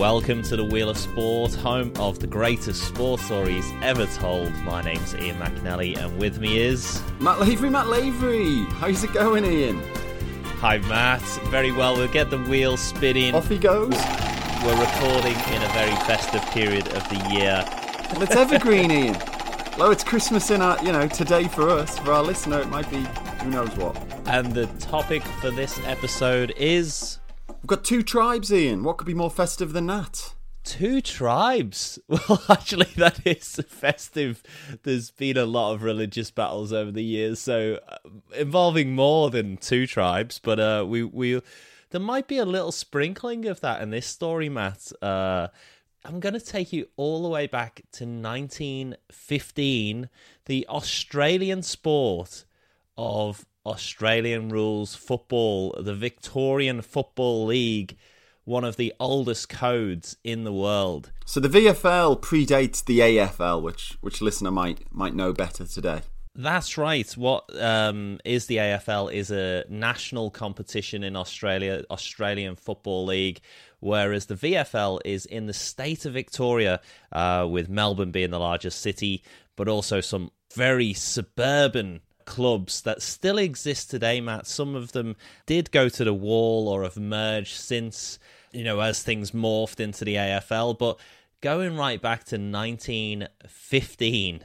Welcome to the Wheel of Sport, home of the greatest sports stories ever told. My name's Ian McNally, and with me is Matt Lavery. Matt Lavery, how's it going, Ian? Hi, Matt. Very well. We'll get the wheel spinning. Off he goes. We're recording in a very festive period of the year. And it's evergreen, Ian. Well, it's Christmas in our, you know, today for us. For our listener, it might be who knows what. And the topic for this episode is We've got two tribes, Ian. What could be more festive than that? two tribes. Well, actually, that is festive. There's been a lot of religious battles over the years, so uh, involving more than two tribes. But uh, we we there might be a little sprinkling of that in this story, Matt. Uh, I'm going to take you all the way back to 1915, the Australian sport of Australian rules football, the Victorian Football League, one of the oldest codes in the world. So the VFL predates the AFL, which which listener might might know better today. That's right. What um, is the AFL is a national competition in Australia, Australian Football League, whereas the VFL is in the state of Victoria, uh, with Melbourne being the largest city, but also some very suburban clubs that still exist today, Matt. Some of them did go to the wall or have merged since, you know, as things morphed into the AFL, but going right back to 1915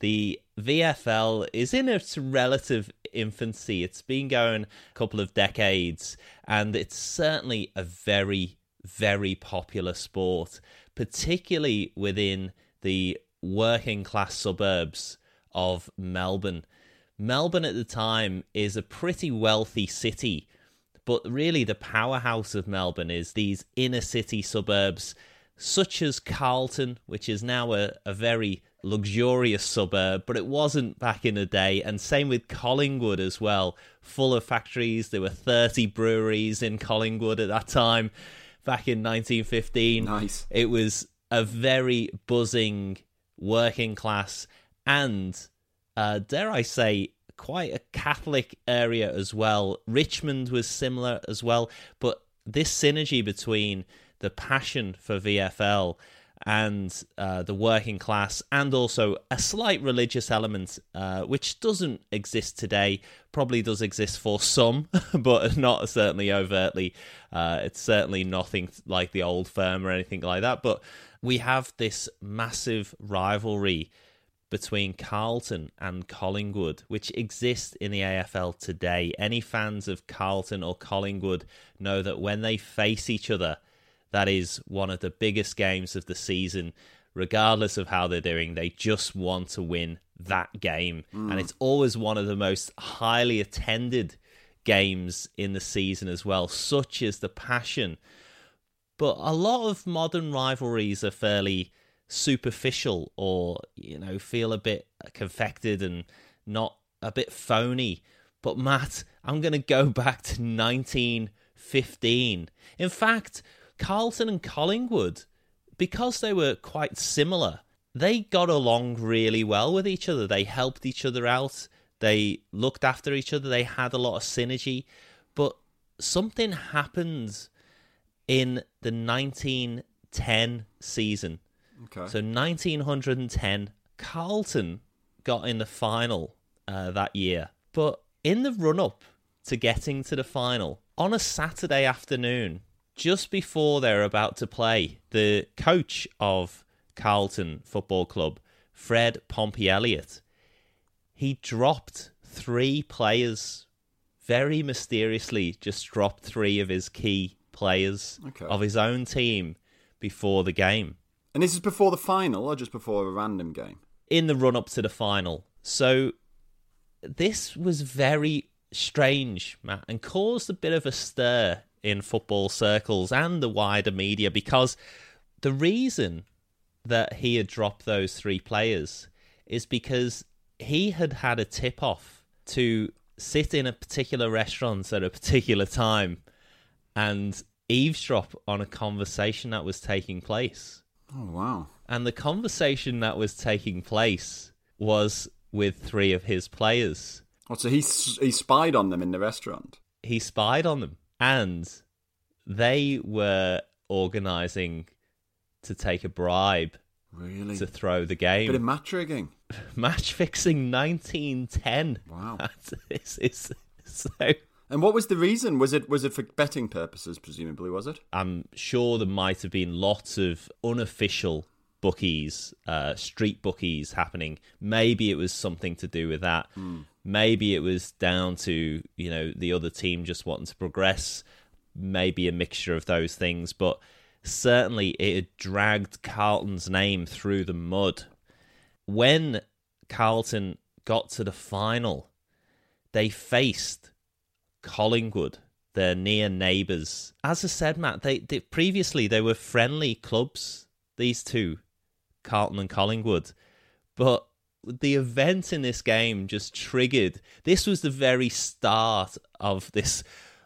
the VFL is in its relative infancy. It's been going a couple of decades, and it's certainly a very, very popular sport, particularly within the working class suburbs of Melbourne. Melbourne at the time is a pretty wealthy city, but really the powerhouse of Melbourne is these inner city suburbs, such as Carlton, which is now a, a very luxurious suburb, but it wasn't back in the day. And same with Collingwood as well, full of factories. There were 30 breweries in Collingwood at that time, back in 1915. Nice. It was a very buzzing working class and, uh, dare I say, quite a Catholic area as well. Richmond was similar as well, but this synergy between the passion for VFL and uh, the working class, and also a slight religious element, uh, which doesn't exist today. Probably does exist for some, but not certainly overtly. Uh, it's certainly nothing like the old firm or anything like that. But we have this massive rivalry between Carlton and Collingwood, which exists in the AFL today. Any fans of Carlton or Collingwood know that when they face each other, that is one of the biggest games of the season. Regardless of how they're doing, they just want to win that game. Mm. And it's always one of the most highly attended games in the season as well. Such is the passion. But a lot of modern rivalries are fairly superficial or, you know, feel a bit uh, confected and not a bit phony. But Matt, I'm going to go back to 1915. In fact, Carlton and Collingwood, because they were quite similar, they got along really well with each other. They helped each other out. They looked after each other. They had a lot of synergy. But something happened in the 1910 season. Okay. So 1910, Carlton got in the final uh, that year. But in the run up to getting to the final, on a Saturday afternoon, just before they're about to play, the coach of Carlton Football Club, Fred Pompey Elliott, he dropped three players very mysteriously, just dropped three of his key players Okay. of his own team before the game And this is before the final or just before a random game? in the run up to the final. So this was very strange, Matt, and caused a bit of a stir in football circles and the wider media because the reason that he had dropped those three players is because he had had a tip off to sit in a particular restaurant at a particular time and eavesdrop on a conversation that was taking place. Oh wow. And the conversation that was taking place was with three of his players. What? So he he spied on them in the restaurant. He spied on them, and they were organizing to take a bribe Really? to throw the game. Bit of match rigging. Match fixing 1910. Wow. This is so. And what was the reason? Was it was it for betting purposes? Presumably, was it? I'm sure there might have been lots of unofficial bookies, uh, street bookies happening. Maybe it was something to do with that. Maybe it was down to you know the other team just wanting to progress. Maybe a mixture of those things, but certainly it had dragged Carlton's name through the mud. When Carlton got to the final, they faced Collingwood, their near neighbours. As I said, Matt, they, they previously they were friendly clubs. These two, Carlton and Collingwood, but the event in this game just triggered. This was the very start of this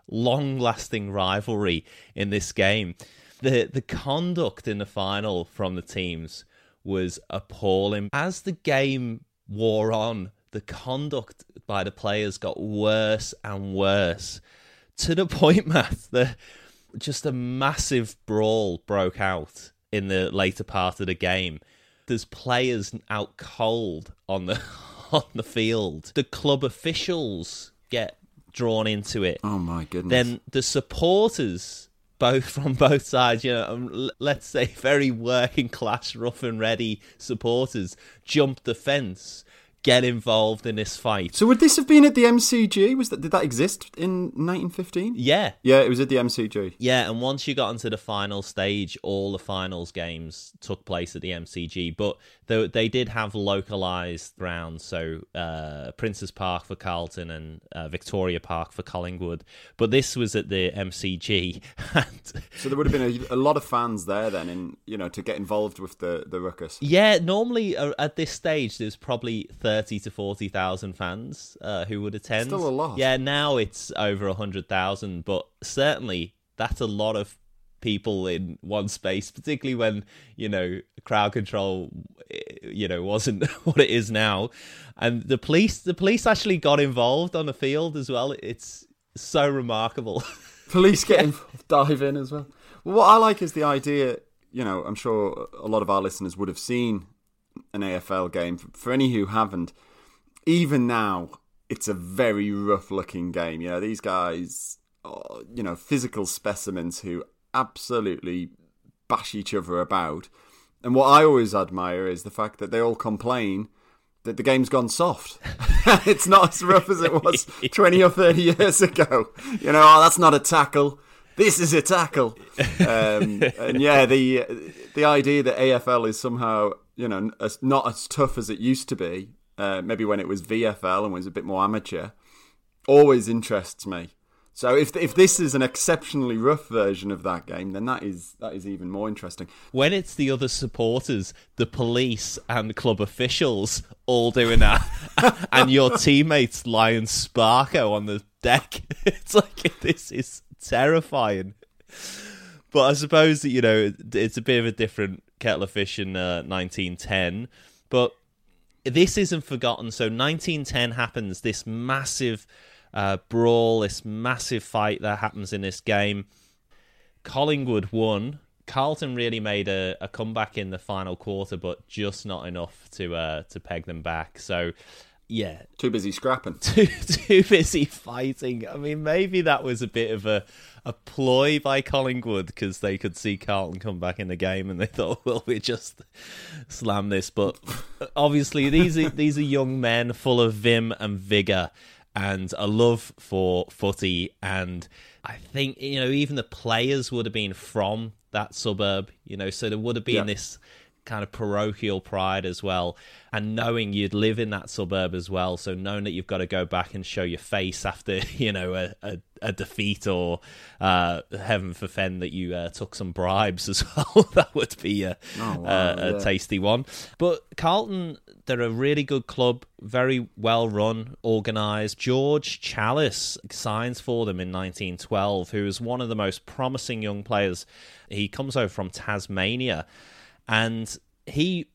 long-lasting rivalry in this game. The the conduct in the final from the teams was appalling. As the game wore on, the conduct by the players got worse and worse to the point, Matt, that just a massive brawl broke out in the later part of the game. There's players out cold on the on the field. The club officials get drawn into it. Oh my goodness! Then the supporters, both from both sides, you know, um, let's say very working class, rough and ready supporters, jump the fence, get involved in this fight. so would this have been at the MCG? Was that did that exist in 1915? Yeah, Yeah, it was at the MCG. Yeah, and once you got into the final stage, all the finals games took place at the MCG, but they, they did have localized grounds, so uh, Princes Park for Carlton and uh, Victoria Park for Collingwood. But this was at the MCG, and So there would have been a, a lot of fans there then, in you know, to get involved with the the ruckus. yeah, normally uh, at this stage there's probably thirty to forty thousand fans uh, who would attend. Still a lot. Yeah, now it's over a hundred thousand, but certainly that's a lot of people in one space, particularly when you know crowd control, eh, you know, wasn't what it is now, and the police, the police actually got involved on the field as well. It's so remarkable. Police get involved, dive in as well. well. What I like is the idea. You know, I'm sure a lot of our listeners would have seen an AFL game. For any who haven't, even now, it's a very rough-looking game. You know, these guys, are, you know, physical specimens who absolutely bash each other about. And what I always admire is the fact that they all complain that the game's gone soft. it's not as rough as it was 20 or 30 years ago. You know, oh, that's not a tackle. This is a tackle. Um, and yeah, the the idea that AFL is somehow, you know, not as tough as it used to be, uh, maybe when it was VFL and was a bit more amateur, always interests me. So if if this is an exceptionally rough version of that game, then that is that is even more interesting. when it's the other supporters, the police and club officials all doing that, and your teammates lying sparko on the deck, it's like this is terrifying. But I suppose that you know it's a bit of a different kettle of fish in uh, 1910, but this isn't forgotten. So 1910 happens, this massive uh, brawl, this massive fight that happens in this game. Collingwood won. Carlton really made a, a comeback in the final quarter, but just not enough to uh, to peg them back. So, yeah, Too busy scrapping. too too busy fighting. I mean, maybe that was a bit of a a ploy by Collingwood because they could see Carlton come back in the game and they thought, well, we just slam this. But uh, obviously, these are these are young men full of vim and vigor and a love for footy. And I think you know even the players would have been from that suburb. You know, so there would have been Yeah. this kind of parochial pride as well and knowing you'd live in that suburb as well so knowing that you've got to go back and show your face after you know a, a, a defeat or uh, heaven forfend that you uh, took some bribes as well. That would be a, Oh, wow, a, a yeah. tasty one. But carlton they're a really good club very well run organized. George Challis signs for them in 1912 who is one of the most promising young players. He comes over from tasmania and he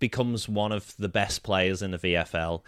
becomes one of the best players in the VFL.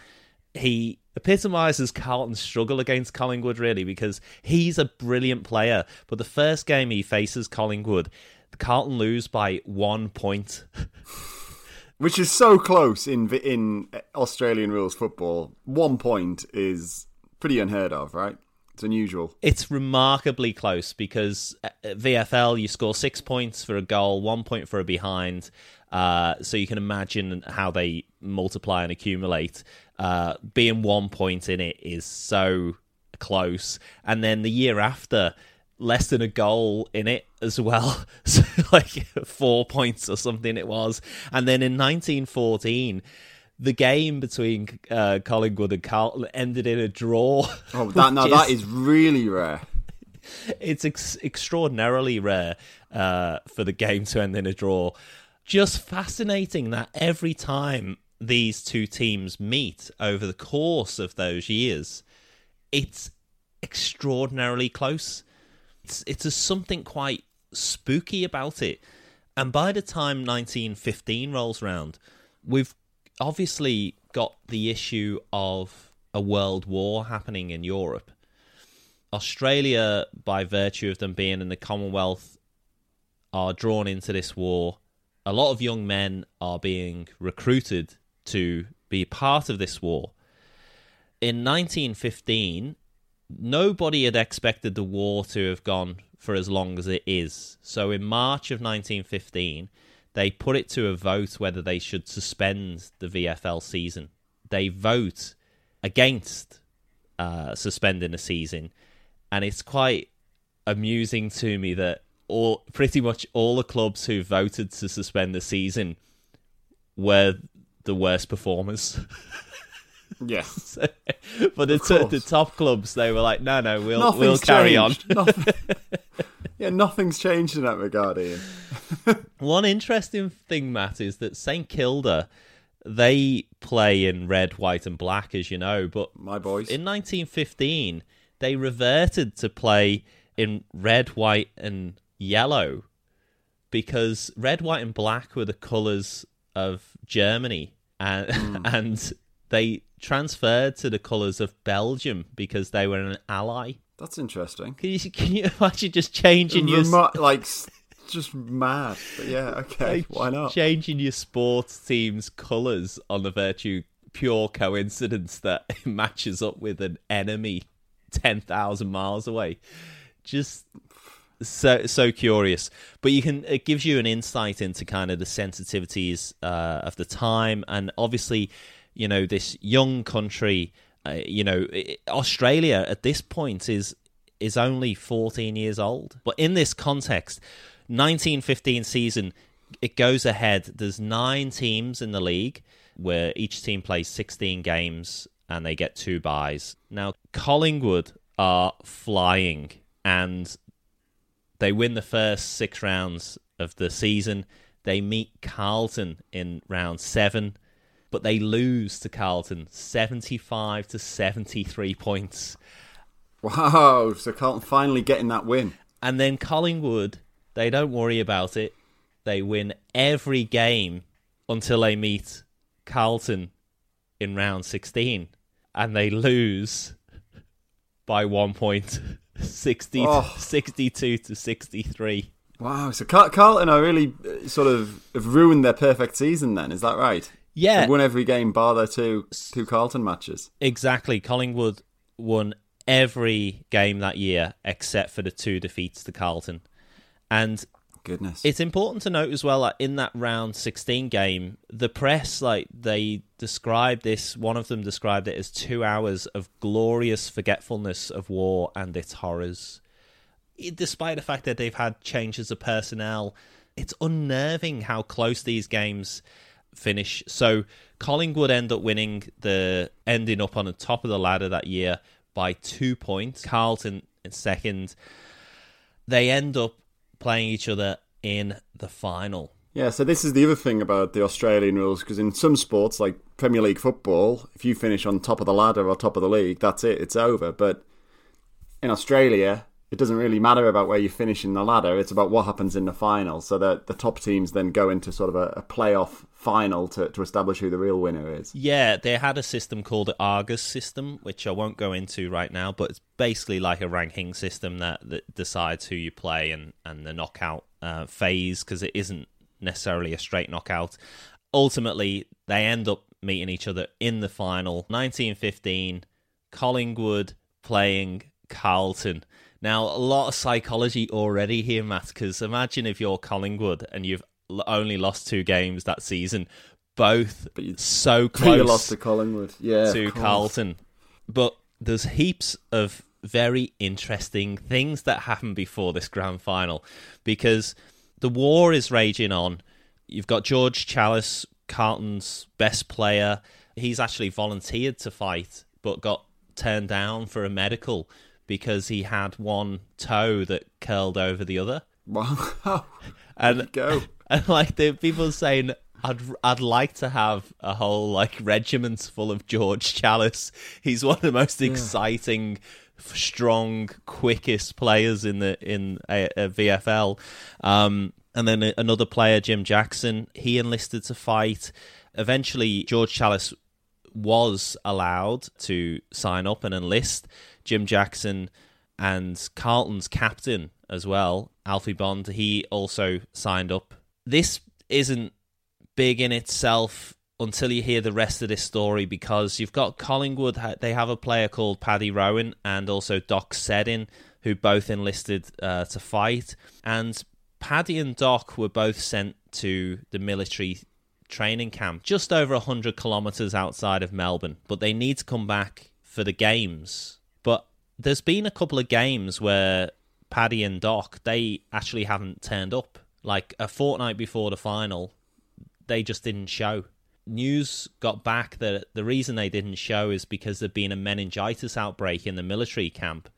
He epitomizes Carlton's struggle against Collingwood, really, because he's a brilliant player. But the first game he faces Collingwood, Carlton lose by one point. Which is so close in in Australian rules football. One point is pretty unheard of, right? It's unusual. It's remarkably close because at VFL you score six points for a goal, one point for a behind. Uh, so you can imagine how they multiply and accumulate. Uh, being one point in it is so close, and then the year after, less than a goal in it as well. So like four points or something it was, and then in 1914 the game between uh, Collingwood and Carlton ended in a draw. Oh, that now is, that is really rare. It's ex- extraordinarily rare uh, for the game to end in a draw. Just fascinating that every time these two teams meet over the course of those years, it's extraordinarily close. It's it's a something quite spooky about it. And by the time 1915 rolls round, we've obviously got the issue of a world war happening in Europe. Australia, by virtue of them being in the Commonwealth, are drawn into this war. A lot of young men are being recruited to be part of this war. In 1915, nobody had expected the war to have gone for as long as it is. So in March of 1915, they put it to a vote whether they should suspend the VFL season. They vote against uh, suspending the season, and it's quite amusing to me that all pretty much all the clubs who voted to suspend the season were the worst performers. Yeah, so, but the, t- the top clubs they were like, no, no, we'll Nothing's we'll carry changed. on. Yeah, nothing's changed in that regard, Ian. One interesting thing, Matt, is that St Kilda they play in red, white, and black, as you know. But my boys in 1915 they reverted to play in red, white, and yellow because red, white, and black were the colours of Germany, and mm. and they transferred to the colours of Belgium because they were an ally. That's interesting. Can you can you imagine just changing your like just mad? But yeah, okay, like why not? Changing your sports team's colours on the virtue pure coincidence that it matches up with an enemy ten thousand miles away. Just so so curious but you can it gives you an insight into kind of the sensitivities uh, of the time and obviously you know this young country uh, you know, Australia at this point is is only 14 years old. But in this context, 1915 season, it goes ahead. There's nine teams in the league where each team plays 16 games and they get two byes. Now, Collingwood are flying and they win the first six rounds of the season. They meet Carlton in round seven but they lose to Carlton 75 to 73 points. Wow, so Carlton finally getting that win. And then Collingwood, they don't worry about it. They win every game until they meet Carlton in round 16 and they lose by 1 point 60 oh. 62 to 63. Wow, so Carlton are really uh, sort of have ruined their perfect season then, is that right? Yeah, they won every game bar their two two Carlton matches. Exactly. Collingwood won every game that year except for the two defeats to Carlton, and goodness, it's important to note as well that in that round sixteen game, the press like they described this. One of them described it as two hours of glorious forgetfulness of war and its horrors. Despite the fact that they've had changes of personnel, it's unnerving how close these games finish. So Collingwood end up winning the ending up on the top of the ladder that year by two points. Carlton in second. They end up playing each other in the final. Yeah, so this is the other thing about the Australian rules because in some sports like Premier League football, if you finish on top of the ladder or top of the league, that's it, it's over. But in Australia, it doesn't really matter about where you finish in the ladder. It's about what happens in the final. So that the top teams then go into sort of a, a playoff final to, to establish who the real winner is. Yeah, they had a system called the Argus system, which I won't go into right now, but it's basically like a ranking system that, that decides who you play and, and the knockout uh, phase because it isn't necessarily a straight knockout. Ultimately, they end up meeting each other in the final. 1915, Collingwood playing Carlton. Now, a lot of psychology already here, Matt, because imagine if you're Collingwood and you've only lost two games that season, both so close you lost to Collingwood, yeah, to Carlton. But there's heaps of very interesting things that happen before this grand final because the war is raging on. You've got George Challis, Carlton's best player. He's actually volunteered to fight, but got turned down for a medical because he had one toe that curled over the other. Wow. and go. And like the people saying I'd I'd like to have a whole like regiment full of George Challis. He's one of the most yeah. exciting, strong, quickest players in the in a, a VFL. Um, and then another player, Jim Jackson, he enlisted to fight. Eventually, George Challis was allowed to sign up and enlist. Jim Jackson and Carlton's captain as well, Alfie Bond, he also signed up. This isn't big in itself until you hear the rest of this story because you've got Collingwood, they have a player called Paddy Rowan and also Doc Seddon, who both enlisted uh, to fight. And Paddy and Doc were both sent to the military training camp just over 100 kilometres outside of Melbourne, but they need to come back for the games. But there's been a couple of games where Paddy and Doc, they actually haven't turned up. Like a fortnight before the final, they just didn't show. News got back that the reason they didn't show is because there'd been a meningitis outbreak in the military camp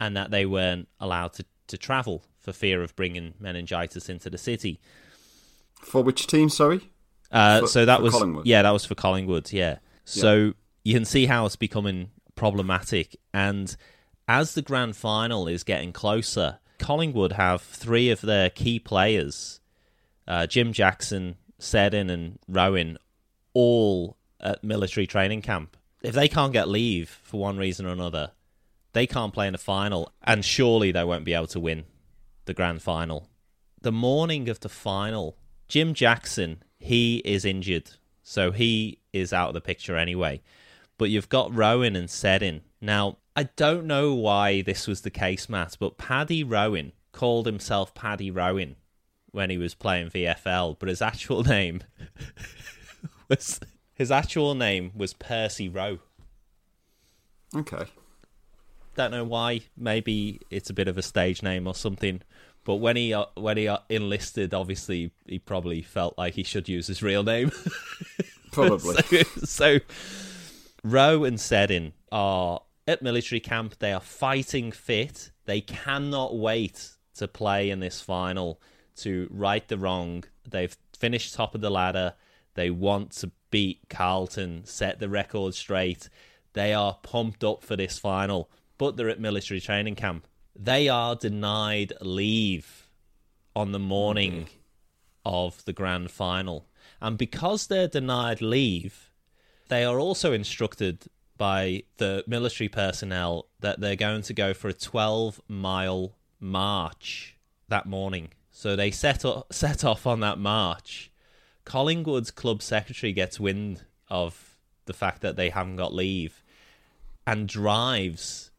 and that they weren't allowed to, to travel for fear of bringing meningitis into the city. For which team, sorry? Uh, for, so that was Collingwood. yeah, that was for Collingwood. Yeah. So yeah. you can see how it's becoming problematic, and as the grand final is getting closer, Collingwood have three of their key players, uh, Jim Jackson, Seddon, and Rowan, all at military training camp. If they can't get leave for one reason or another, they can't play in the final, and surely they won't be able to win the grand final. The morning of the final, Jim Jackson, he is injured, so he is out of the picture anyway. But you've got Rowan and Seddon. Now, I don't know why this was the case, Matt, but Paddy Rowan called himself Paddy Rowan when he was playing VFL, but his actual name was his actual name was Percy Rowe. Okay. Don't know why. Maybe it's a bit of a stage name or something. But when he uh, when he uh, enlisted, obviously he probably felt like he should use his real name. Probably. so, so Rowe and Seddon are at military camp. They are fighting fit. They cannot wait to play in this final to right the wrong. They've finished top of the ladder. They want to beat Carlton, set the record straight. They are pumped up for this final, but they're at military training camp they are denied leave on the morning mm-hmm. of the grand final. And because they're denied leave, they are also instructed by the military personnel that they're going to go for a 12 mile march that morning. So they set, up, set off on that march. Collingwood's club secretary gets wind of the fact that they haven't got leave and drives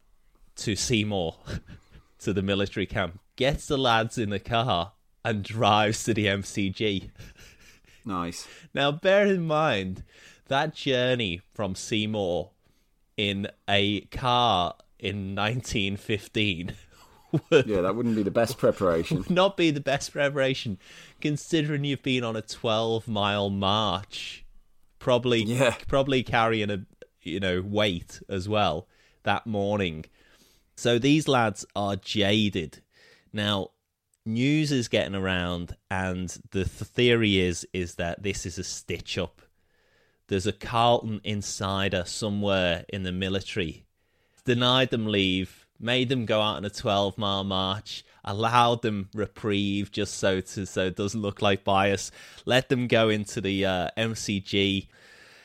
to Seymour to the military camp, gets the lads in the car, and drives to the MCG. Nice. Now, bear in mind that journey from Seymour in a car in 1915. yeah, that wouldn't be the best preparation. Would not be the best preparation, considering you've been on a 12 mile march, probably, yeah. probably carrying a you know weight as well that morning. So these lads are jaded. Now, news is getting around, and the th- theory is is that this is a stitch up. There's a Carlton insider somewhere in the military denied them leave, made them go out on a 12 mile march, allowed them reprieve just so to so it doesn't look like bias, let them go into the uh, MCG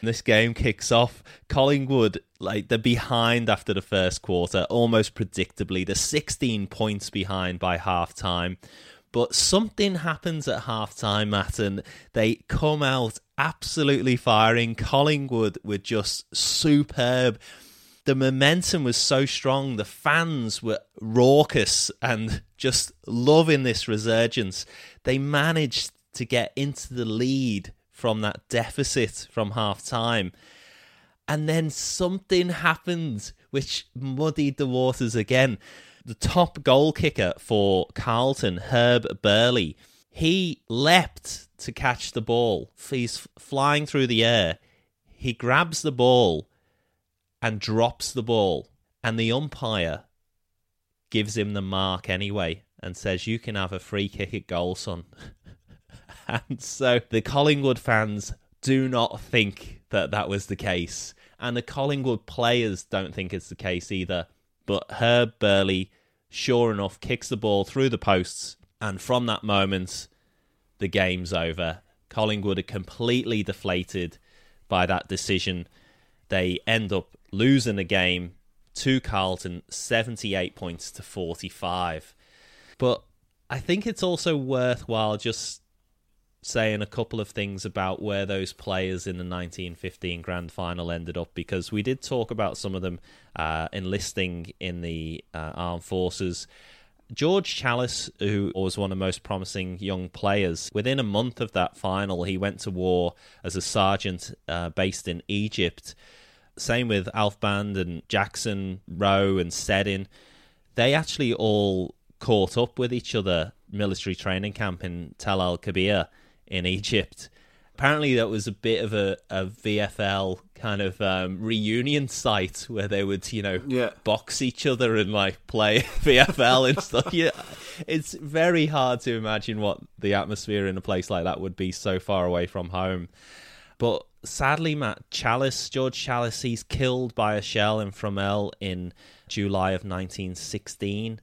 this game kicks off. Collingwood, like they're behind after the first quarter, almost predictably. They're 16 points behind by half time. But something happens at half time, Matt, and they come out absolutely firing. Collingwood were just superb. The momentum was so strong. The fans were raucous and just loving this resurgence. They managed to get into the lead from that deficit from half time. And then something happened which muddied the waters again. The top goal kicker for Carlton, Herb Burleigh, he leapt to catch the ball. He's flying through the air. He grabs the ball and drops the ball. And the umpire gives him the mark anyway and says, You can have a free kick at goal, son. and so the Collingwood fans do not think that that was the case. And the Collingwood players don't think it's the case either. But Herb Burleigh, sure enough, kicks the ball through the posts. And from that moment, the game's over. Collingwood are completely deflated by that decision. They end up losing the game to Carlton, 78 points to 45. But I think it's also worthwhile just saying a couple of things about where those players in the 1915 grand final ended up because we did talk about some of them uh, enlisting in the uh, armed forces. George Challis, who was one of the most promising young players, within a month of that final, he went to war as a sergeant uh, based in Egypt. Same with Alf Band and Jackson, Rowe, and Seddon. They actually all caught up with each other military training camp in Tel el-Kebir in Egypt. Apparently, that was a bit of a, a VFL kind of um, reunion site where they would, you know, Yeah. box each other and like play VFL and stuff. Yeah, it's very hard to imagine what the atmosphere in a place like that would be so far away from home. But sadly, Matt Challis, George Challis, he's killed by a shell in Fromelles in July of 1916.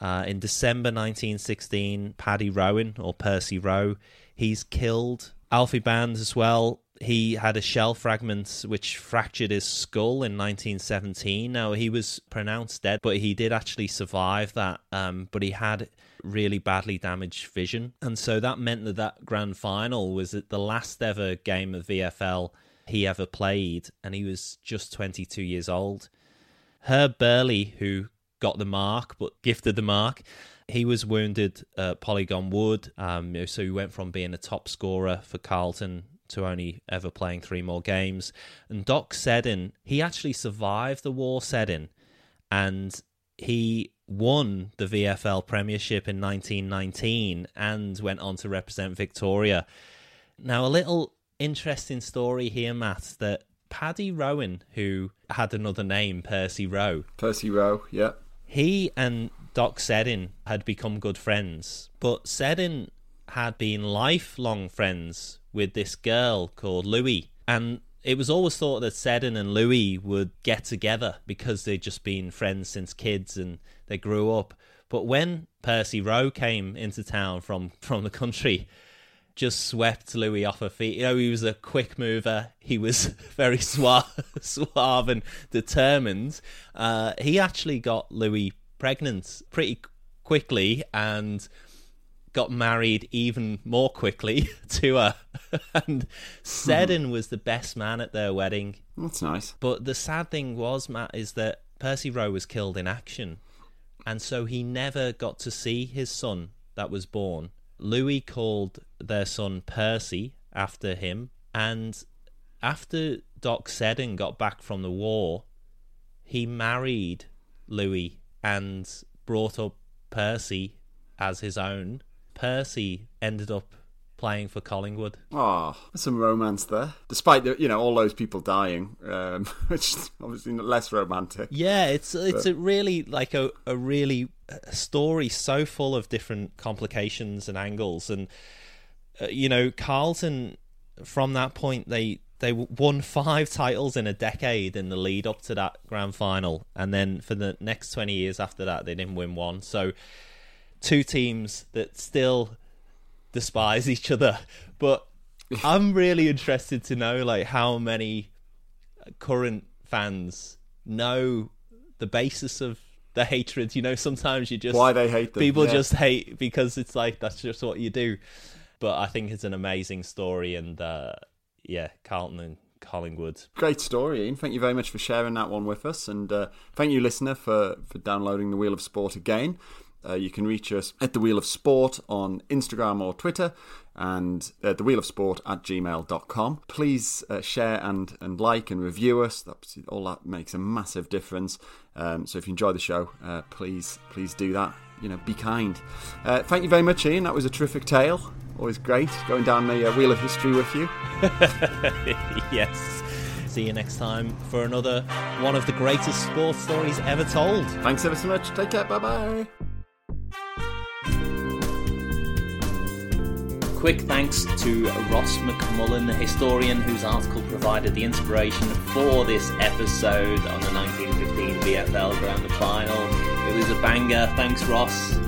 Uh, in December 1916, Paddy Rowan or Percy Rowe, he's killed. Alfie Band as well. He had a shell fragment which fractured his skull in 1917. Now he was pronounced dead, but he did actually survive that. Um, but he had really badly damaged vision, and so that meant that that grand final was the last ever game of VFL he ever played, and he was just 22 years old. Herb Burleigh, who got the mark but gifted the mark, he was wounded at Polygon Wood, um, so he went from being a top scorer for Carlton to only ever playing three more games. And Doc Seddon, he actually survived the war Seddon, and he won the VFL Premiership in 1919 and went on to represent Victoria. Now, a little interesting story here, Matt, that Paddy Rowan, who had another name, Percy Rowe, Percy Rowe, yeah. he and Doc Seddon had become good friends, but Seddon had been lifelong friends with this girl called Louie. and it was always thought that Seddon and Louie would get together because they'd just been friends since kids and they grew up. But when Percy Rowe came into town from from the country, just swept Louis off her feet. You know, he was a quick mover. He was very suave, suave and determined. Uh, he actually got Louis pregnant pretty quickly and got married even more quickly to her. and Seddon was the best man at their wedding. That's nice. But the sad thing was, Matt, is that Percy Rowe was killed in action. And so he never got to see his son that was born. Louis called their son Percy after him. And after Doc Seddon got back from the war, he married Louis and brought up Percy as his own. Percy ended up playing for Collingwood. Oh, there's some romance there. Despite the, you know all those people dying, um, which is obviously less romantic. Yeah, it's it's a really like a a really a story so full of different complications and angles, and uh, you know Carlton from that point they they won five titles in a decade in the lead up to that grand final, and then for the next twenty years after that they didn't win one. So two teams that still despise each other, but I'm really interested to know like how many uh, current fans know the basis of the hatred. You know, sometimes you just why they hate them. people yeah. just hate because it's like that's just what you do. But I think it's an amazing story, and uh, yeah, Carlton and Collingwood. Great story, Ian. Thank you very much for sharing that one with us, and uh, thank you, listener, for for downloading the Wheel of Sport again. Uh, you can reach us at the Wheel of Sport on Instagram or Twitter, and uh, the Wheel of Sport at gmail.com. Please uh, share and, and like and review us. That's, all that makes a massive difference. Um, so if you enjoy the show, uh, please please do that. You know, be kind. Uh, thank you very much, Ian. That was a terrific tale. Always great going down the uh, Wheel of History with you. yes. See you next time for another one of the greatest sports stories ever told. Thanks ever so much. Take care. Bye bye. Quick thanks to Ross McMullin, the historian whose article provided the inspiration for this episode on the 1915 VFL Grand Final. It was a banger. Thanks, Ross.